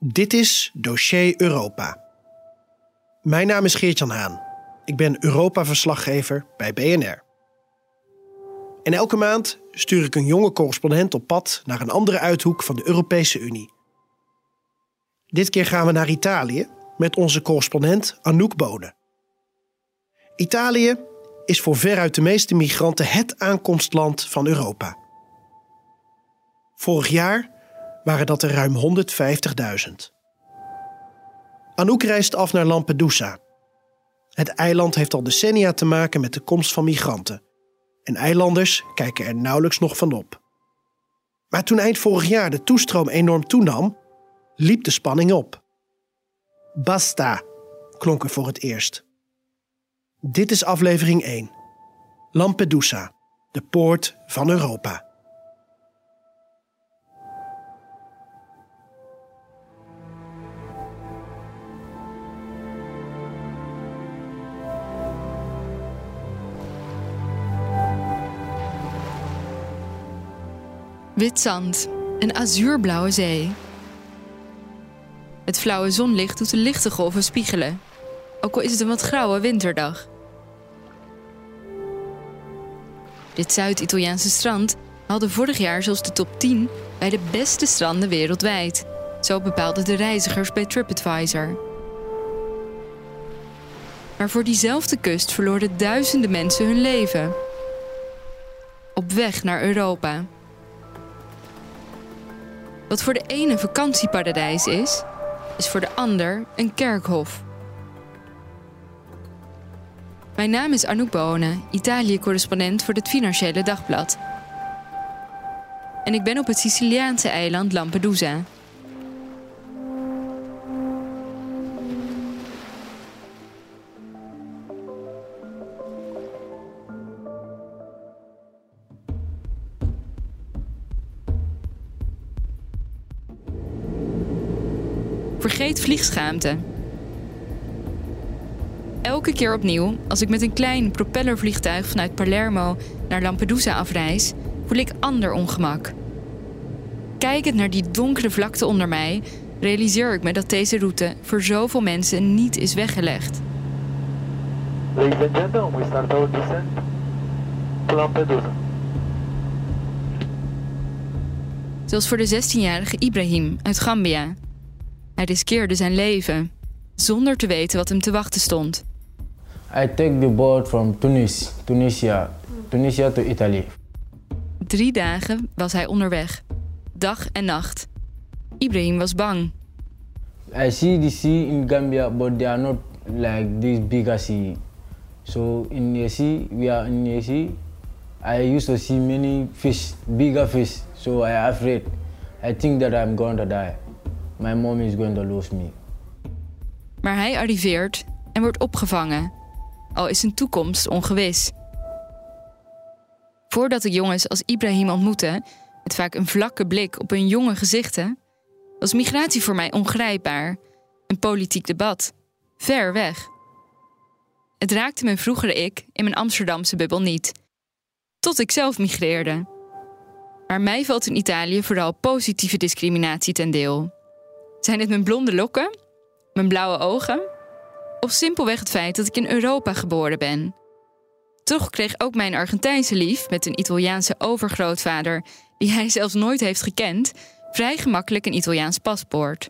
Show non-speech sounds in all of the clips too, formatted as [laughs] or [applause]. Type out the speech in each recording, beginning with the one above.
Dit is Dossier Europa. Mijn naam is Geert-Jan Haan. Ik ben Europa-verslaggever bij BNR. En elke maand stuur ik een jonge correspondent op pad naar een andere uithoek van de Europese Unie. Dit keer gaan we naar Italië met onze correspondent Anouk Bonen. Italië is voor veruit de meeste migranten het aankomstland van Europa. Vorig jaar waren dat er ruim 150.000. Anouk reist af naar Lampedusa. Het eiland heeft al decennia te maken met de komst van migranten. En eilanders kijken er nauwelijks nog van op. Maar toen eind vorig jaar de toestroom enorm toenam, liep de spanning op. Basta, klonk er voor het eerst. Dit is aflevering 1. Lampedusa, de poort van Europa. Wit zand, een azuurblauwe zee. Het flauwe zonlicht doet de lichte golven spiegelen, ook al is het een wat grauwe winterdag. Dit Zuid-Italiaanse strand haalde vorig jaar zelfs de top 10 bij de beste stranden wereldwijd. Zo bepaalden de reizigers bij TripAdvisor. Maar voor diezelfde kust verloren duizenden mensen hun leven. Op weg naar Europa. Wat voor de ene een vakantieparadijs is, is voor de ander een kerkhof. Mijn naam is Anouk Bonen, Italië-correspondent voor het Financiële Dagblad. En ik ben op het Siciliaanse eiland Lampedusa. Vergeet vliegschaamte. Elke keer opnieuw, als ik met een klein propellervliegtuig vanuit Palermo naar Lampedusa afreis, voel ik ander ongemak. Kijkend naar die donkere vlakte onder mij, realiseer ik me dat deze route voor zoveel mensen niet is weggelegd. Ladies and gentlemen, we start our descent to Lampedusa. Zoals voor de 16-jarige Ibrahim uit Gambia. Hij riskeerde zijn leven, zonder te weten wat hem te wachten stond. I take the boat from Tunis, Tunisia, Tunisia to Italy. Drie dagen was hij onderweg, dag en nacht. Ibrahim was bang. I see the sea in Gambia, but they are not like this bigger sea. So in the sea, we are in the sea. I used to see many fish, bigger fish. So I afraid. I think that I'm going to die. My mom is going to lose me. Maar hij arriveert en wordt opgevangen, al is zijn toekomst ongewis. Voordat ik jongens als Ibrahim ontmoette, met vaak een vlakke blik op hun jonge gezichten, was migratie voor mij ongrijpbaar. Een politiek debat. Ver weg. Het raakte mijn vroegere ik in mijn Amsterdamse bubbel niet. Tot ik zelf migreerde. Maar mij valt in Italië vooral positieve discriminatie ten deel. Zijn het mijn blonde lokken, mijn blauwe ogen, of simpelweg het feit dat ik in Europa geboren ben? Toch kreeg ook mijn Argentijnse lief met een Italiaanse overgrootvader, die hij zelfs nooit heeft gekend, vrij gemakkelijk een Italiaans paspoort.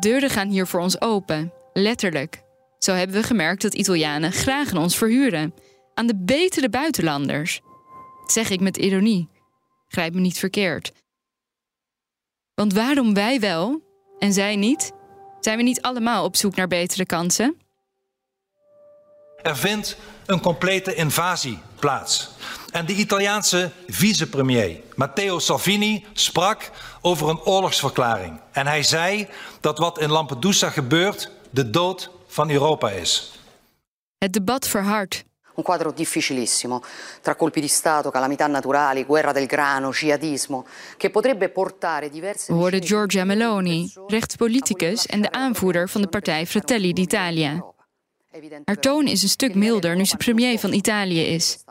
Deuren gaan hier voor ons open, letterlijk. Zo hebben we gemerkt dat Italianen graag aan ons verhuren, aan de betere buitenlanders. Dat zeg ik met ironie. Grijp me niet verkeerd. Want waarom wij wel en zij niet? Zijn we niet allemaal op zoek naar betere kansen? Er vindt een complete invasie plaats. En de Italiaanse vicepremier Matteo Salvini sprak over een oorlogsverklaring. En hij zei dat wat in Lampedusa gebeurt de dood van Europa is. Het debat verhardt. Un quadro difficilissimo, tra colpi di Stato, calamità naturali, guerra del grano, jihadismo, che potrebbe portare diverse... We hoorden Giorgia Meloni, rechtspoliticus en de aanvoerder van de partij Fratelli d'Italia. Haar toon is een stuk milder nu ze premier van Italië is.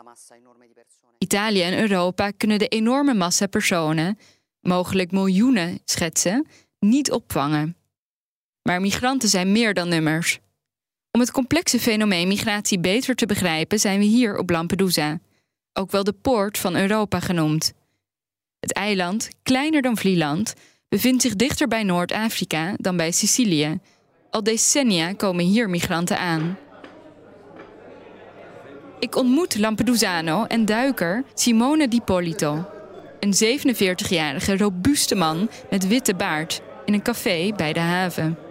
Italië en Europa kunnen de enorme massa personen, mogelijk miljoenen schetsen, niet opvangen. Maar migranten zijn meer dan nummers. Om het complexe fenomeen migratie beter te begrijpen, zijn we hier op Lampedusa, ook wel de poort van Europa genoemd. Het eiland, kleiner dan Vlieland, bevindt zich dichter bij Noord-Afrika dan bij Sicilië. Al decennia komen hier migranten aan. Ik ontmoet Lampedusano en duiker Simone Di Polito, een 47-jarige robuuste man met witte baard, in een café bij de haven.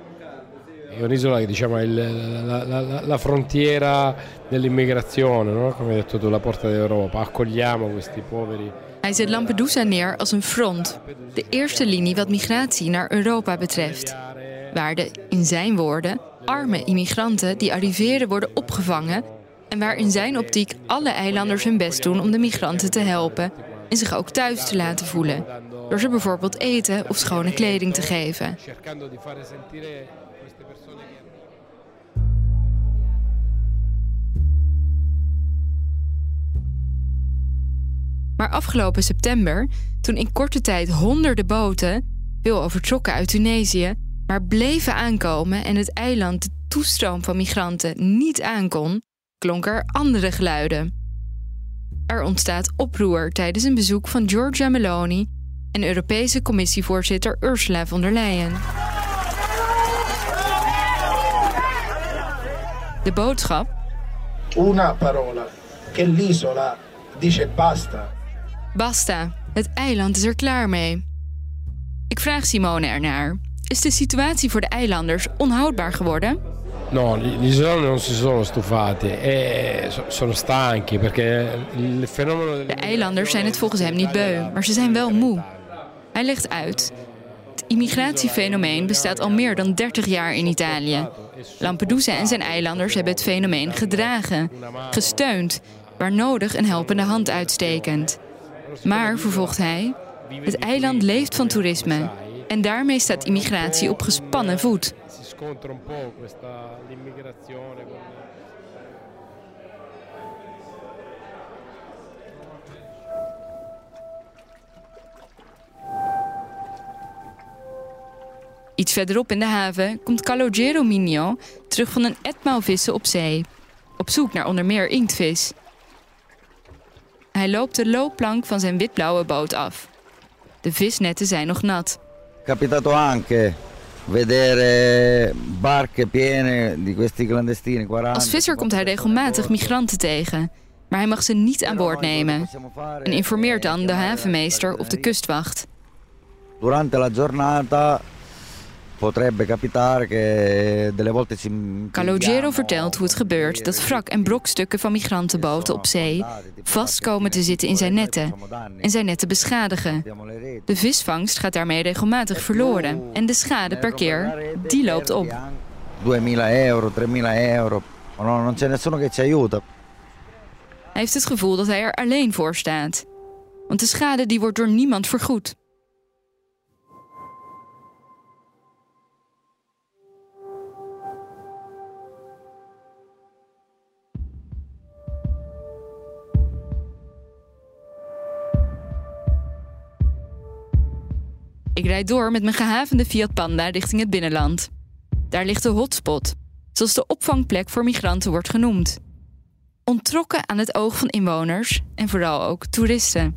È un'isola che diciamo è il- la, la- la- frontiera dell'immigrazione, no? come hai detto tu, la porta d'Europa. Accogliamo questi poveri. Hij zet Lampedusa neer als een front, de eerste linie wat migratie naar Europa betreft. Waar de, in zijn woorden, arme immigranten die arriveren worden opgevangen en waar in zijn optiek alle eilanders hun best doen om de migranten te helpen en zich ook thuis te laten voelen, door ze bijvoorbeeld eten of schone kleding te geven. Maar afgelopen september, toen in korte tijd honderden boten, veel overtrokken uit Tunesië, maar bleven aankomen en het eiland de toestroom van migranten niet aankon, klonken er andere geluiden. Er ontstaat oproer tijdens een bezoek van Giorgia Meloni en Europese Commissievoorzitter Ursula von der Leyen. De boodschap Una parola, che l'isola dice basta. Basta, het eiland is er klaar mee. Ik vraag Simone ernaar. Is de situatie voor de eilanders onhoudbaar geworden? No, gli isolani non si sono stufati, e so- sono stanchi perché il fenomeno De eilanders zijn het volgens hem niet beu, maar ze zijn wel moe. Hij legt uit. Het immigratiefenomeen bestaat al meer dan 30 jaar in Italië. Lampedusa en zijn eilanders hebben het fenomeen gedragen, gesteund, waar nodig een helpende hand uitstekend. Maar, vervolgt hij, het eiland leeft van toerisme. En daarmee staat immigratie op gespannen voet. Iets verderop in de haven komt Calogero Minio terug van een etmaal vissen op zee. Op zoek naar onder meer inktvis. Hij loopt de loopplank van zijn witblauwe boot af. De visnetten zijn nog nat. capitato anche vedere barche piene di questi clandestini 40 Als visser komt hij regelmatig migranten tegen, maar hij mag ze niet aan boord nemen. En informeert dan de havenmeester of de kustwacht. durante la giornata potrebbe capitare che delle volte si Calogero vertelt hoe het gebeurt dat wrak en brokstukken van migrantenboten op zee vast komen te zitten in zijn netten en zijn netten beschadigen. De visvangst gaat daarmee regelmatig verloren en de schade per keer, die loopt op. 2000 euro 3000 euro non c'è nessuno che ci aiuta Hij heeft het gevoel dat hij er alleen voor staat. Want de schade die wordt door niemand vergoed. Ik rijd door met mijn gehavende Fiat Panda richting het binnenland. Daar ligt de hotspot, zoals de opvangplek voor migranten wordt genoemd ontrokken aan het oog van inwoners en vooral ook toeristen.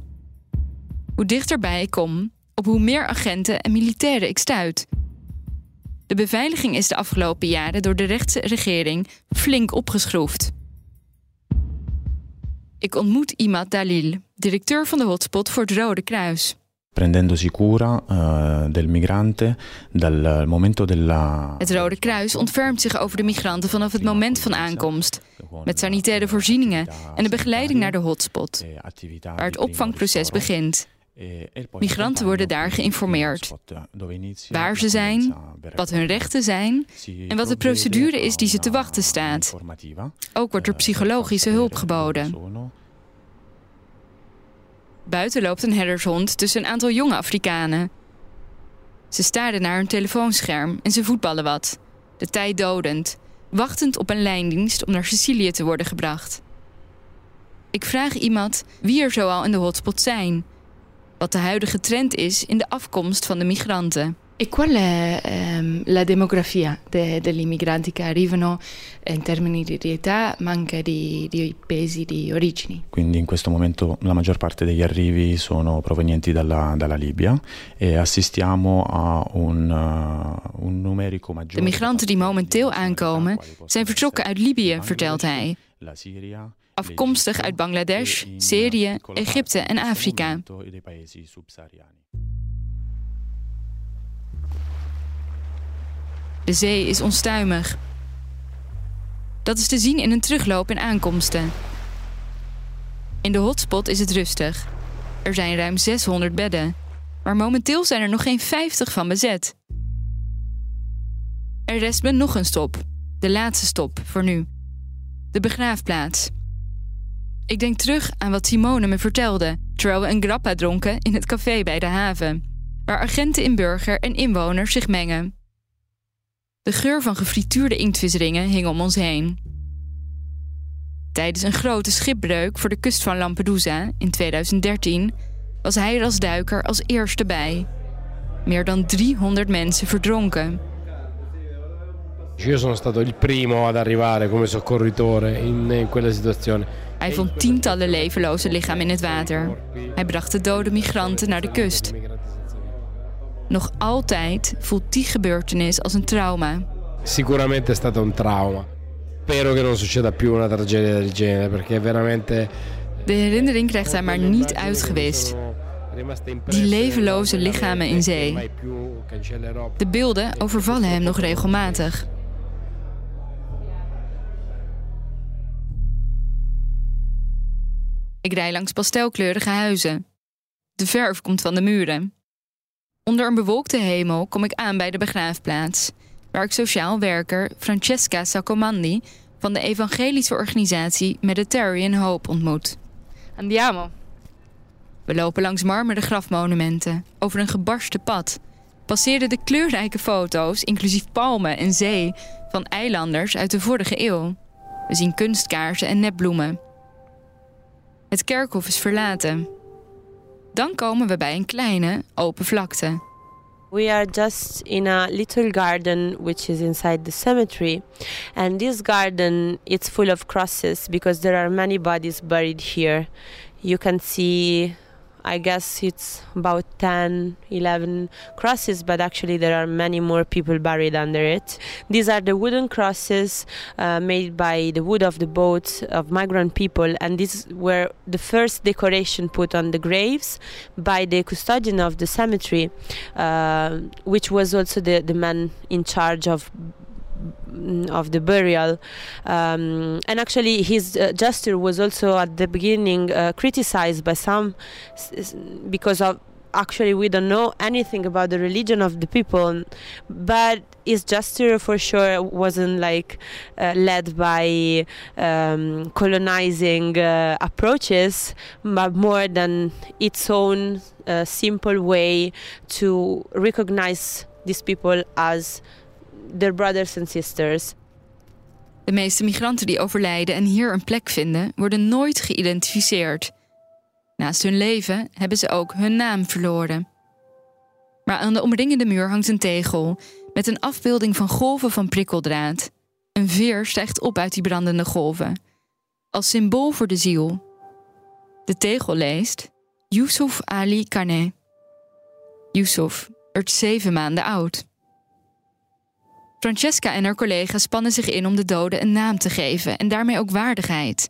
Hoe dichterbij ik kom, op hoe meer agenten en militairen ik stuit. De beveiliging is de afgelopen jaren door de rechtse regering flink opgeschroefd. Ik ontmoet Imad Dalil, directeur van de hotspot voor het Rode Kruis. Prendendosi cura uh, del migrante dal momento della. Het Rode Kruis ontfermt zich over de migranten vanaf het moment van aankomst. Met sanitaire voorzieningen en de begeleiding naar de hotspot, waar het opvangproces begint. Migranten worden daar geïnformeerd. Waar ze zijn, wat hun rechten zijn en wat de procedure is die ze te wachten staat. Ook wordt er psychologische hulp geboden. Buiten loopt een herdershond tussen een aantal jonge Afrikanen. Ze staarden naar hun telefoonscherm en ze voetballen wat. De tijd dodend, wachtend op een lijndienst om naar Sicilië te worden gebracht. Ik vraag iemand wie er zoal in de hotspot zijn wat de huidige trend is in de afkomst van de migranten. E qual è ehm, la demografia de, degli immigranti che arrivano in termini di età, ma anche di, di paesi di origini? Quindi in questo momento la maggior parte degli arrivi sono provenienti dalla, dalla Libia e assistiamo a un, uh, un numerico maggiore. De migranten die momenteel aankomen zijn vertrokken uit Libië, vertelt hij. afkomstig uit Bangladesh, Syrië, Egypte en Afrika. De zee is onstuimig. Dat is te zien in een terugloop en aankomsten. In de hotspot is het rustig. Er zijn ruim 600 bedden, maar momenteel zijn er nog geen 50 van bezet. Er rest me nog een stop, de laatste stop voor nu. De begraafplaats. Ik denk terug aan wat Simone me vertelde terwijl we een grappa dronken in het café bij de haven, waar agenten in burger en inwoners zich mengen. De geur van gefrituurde inktvisringen hing om ons heen. Tijdens een grote schipbreuk voor de kust van Lampedusa in 2013 was hij er als duiker als eerste bij. Meer dan 300 mensen verdronken. Io sono stato il primo ad arrivare come soccorritore in, in quella situazione. Hij vond tientallen levenloze lichamen in het water. Hij bracht de dode migranten naar de kust. Nog altijd voelt die gebeurtenis als een trauma. Sicuramente è stato un trauma. Spero che non succeda più una tragedia del genere, perché veramente... De herinnering krijgt hij maar niet uitgewist. Die levenloze lichamen in zee. De beelden overvallen hem nog regelmatig. Ik rij langs pastelkleurige huizen. De verf komt van de muren. Onder een bewolkte hemel kom ik aan bij de begraafplaats, waar ik sociaal werker Francesca Saccomandi van de evangelische organisatie Mediterranean Hope ontmoet. Andiamo. We lopen langs marmeren grafmonumenten, over een gebarsten pad, passeerden de kleurrijke foto's, inclusief palmen en zee, van eilanders uit de vorige eeuw. We zien kunstkaarsen en nepbloemen. Het kerkhof is verlaten. Dan komen we bij een kleine, open vlakte. We are just in a little garden which is inside the cemetery. And this garden it's full of crosses because there are many bodies buried here. You can see I guess it's about 10, 11 crosses, but actually there are many more people buried under it. These are the wooden crosses uh, made by the wood of the boats of migrant people, and these were the first decoration put on the graves by the custodian of the cemetery, uh, which was also the, the man in charge of of the burial. Um, and actually, his uh, gesture was also at the beginning uh, criticized by some because of actually we don't know anything about the religion of the people but his gesture for sure wasn't like uh, led by um, colonizing uh, approaches but more than its own uh, simple way to recognize these people as their brothers and sisters. De meeste migranten die overlijden en hier een plek vinden, worden nooit geïdentificeerd. Naast hun leven hebben ze ook hun naam verloren. Maar aan de omringende muur hangt een tegel met een afbeelding van golven van prikkeldraad. Een veer stijgt op uit die brandende golven, als symbool voor de ziel. De tegel leest Yusuf Ali Kaneh. Yusuf werd zeven maanden oud. Francesca en haar collega's spannen zich in om de doden een naam te geven en daarmee ook waardigheid.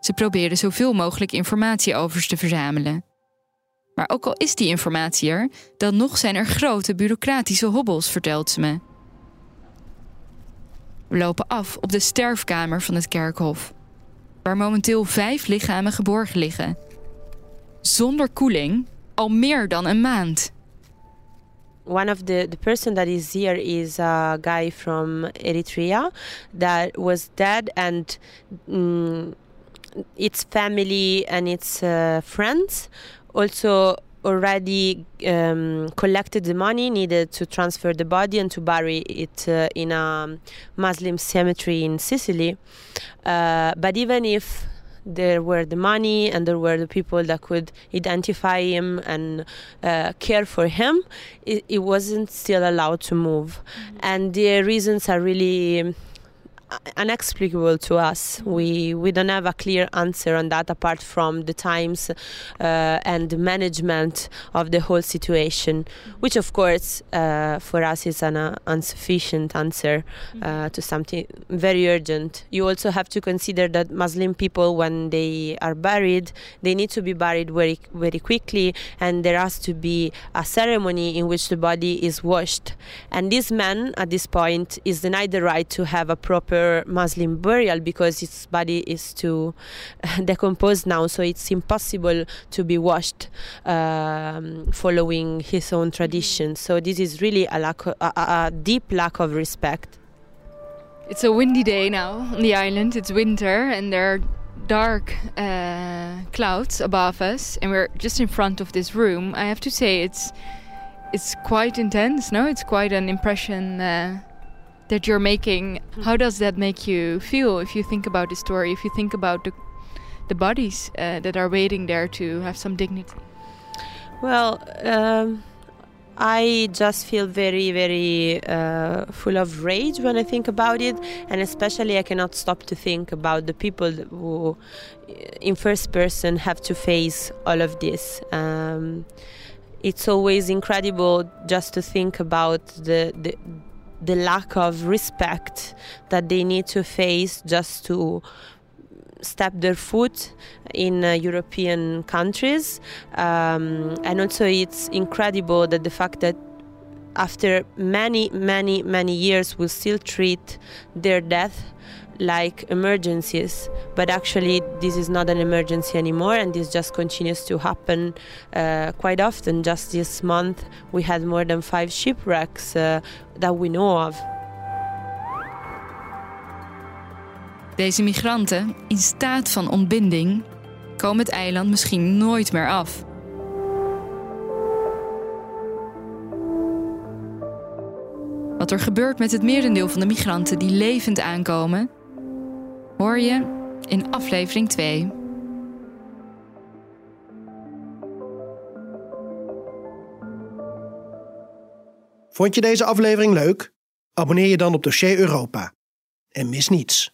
Ze probeerden zoveel mogelijk informatie over ze te verzamelen. Maar ook al is die informatie er, dan nog zijn er grote bureaucratische hobbels, vertelt ze me. We lopen af op de sterfkamer van het kerkhof, waar momenteel vijf lichamen geborgen liggen. Zonder koeling al meer dan een maand. One of the the person that is here is a guy from Eritrea that was dead and mm, its family and its uh, friends also already um, collected the money needed to transfer the body and to bury it uh, in a Muslim cemetery in Sicily. Uh, but even if there were the money and there were the people that could identify him and uh, care for him, it, it, wasn't still allowed to move. Mm-hmm. And the reasons are really inexplicable to us. We we don't have a clear answer on that apart from the times uh, and the management of the whole situation, which of course uh, for us is an uh, insufficient answer uh, to something very urgent. You also have to consider that Muslim people, when they are buried, they need to be buried very very quickly, and there has to be a ceremony in which the body is washed. And this man at this point is denied the right to have a proper Muslim burial because his body is too [laughs] decomposed now, so it's impossible to be washed um, following his own tradition. So this is really a, lack, a, a deep lack of respect. It's a windy day now on the island. It's winter and there are dark uh, clouds above us, and we're just in front of this room. I have to say, it's it's quite intense. No, it's quite an impression. Uh, that you're making how does that make you feel if you think about the story if you think about the the bodies uh, that are waiting there to have some dignity well um, I just feel very, very uh, full of rage when I think about it, and especially I cannot stop to think about the people who, in first person, have to face all of this. Um, it's always incredible just to think about the, the the lack of respect that they need to face just to step their foot in uh, European countries. Um, and also, it's incredible that the fact that after many, many, many years, we still treat their death like emergencies, but actually this is not an emergency anymore, and this just continues to happen uh, quite often. Just this month, we had more than five shipwrecks uh, that we know of. Deze migranten, in staat van ontbinding, komen het eiland misschien nooit meer af. Wat er gebeurt met het merendeel van de migranten die levend aankomen, hoor je in aflevering 2. Vond je deze aflevering leuk? Abonneer je dan op Dossier Europa. En mis niets.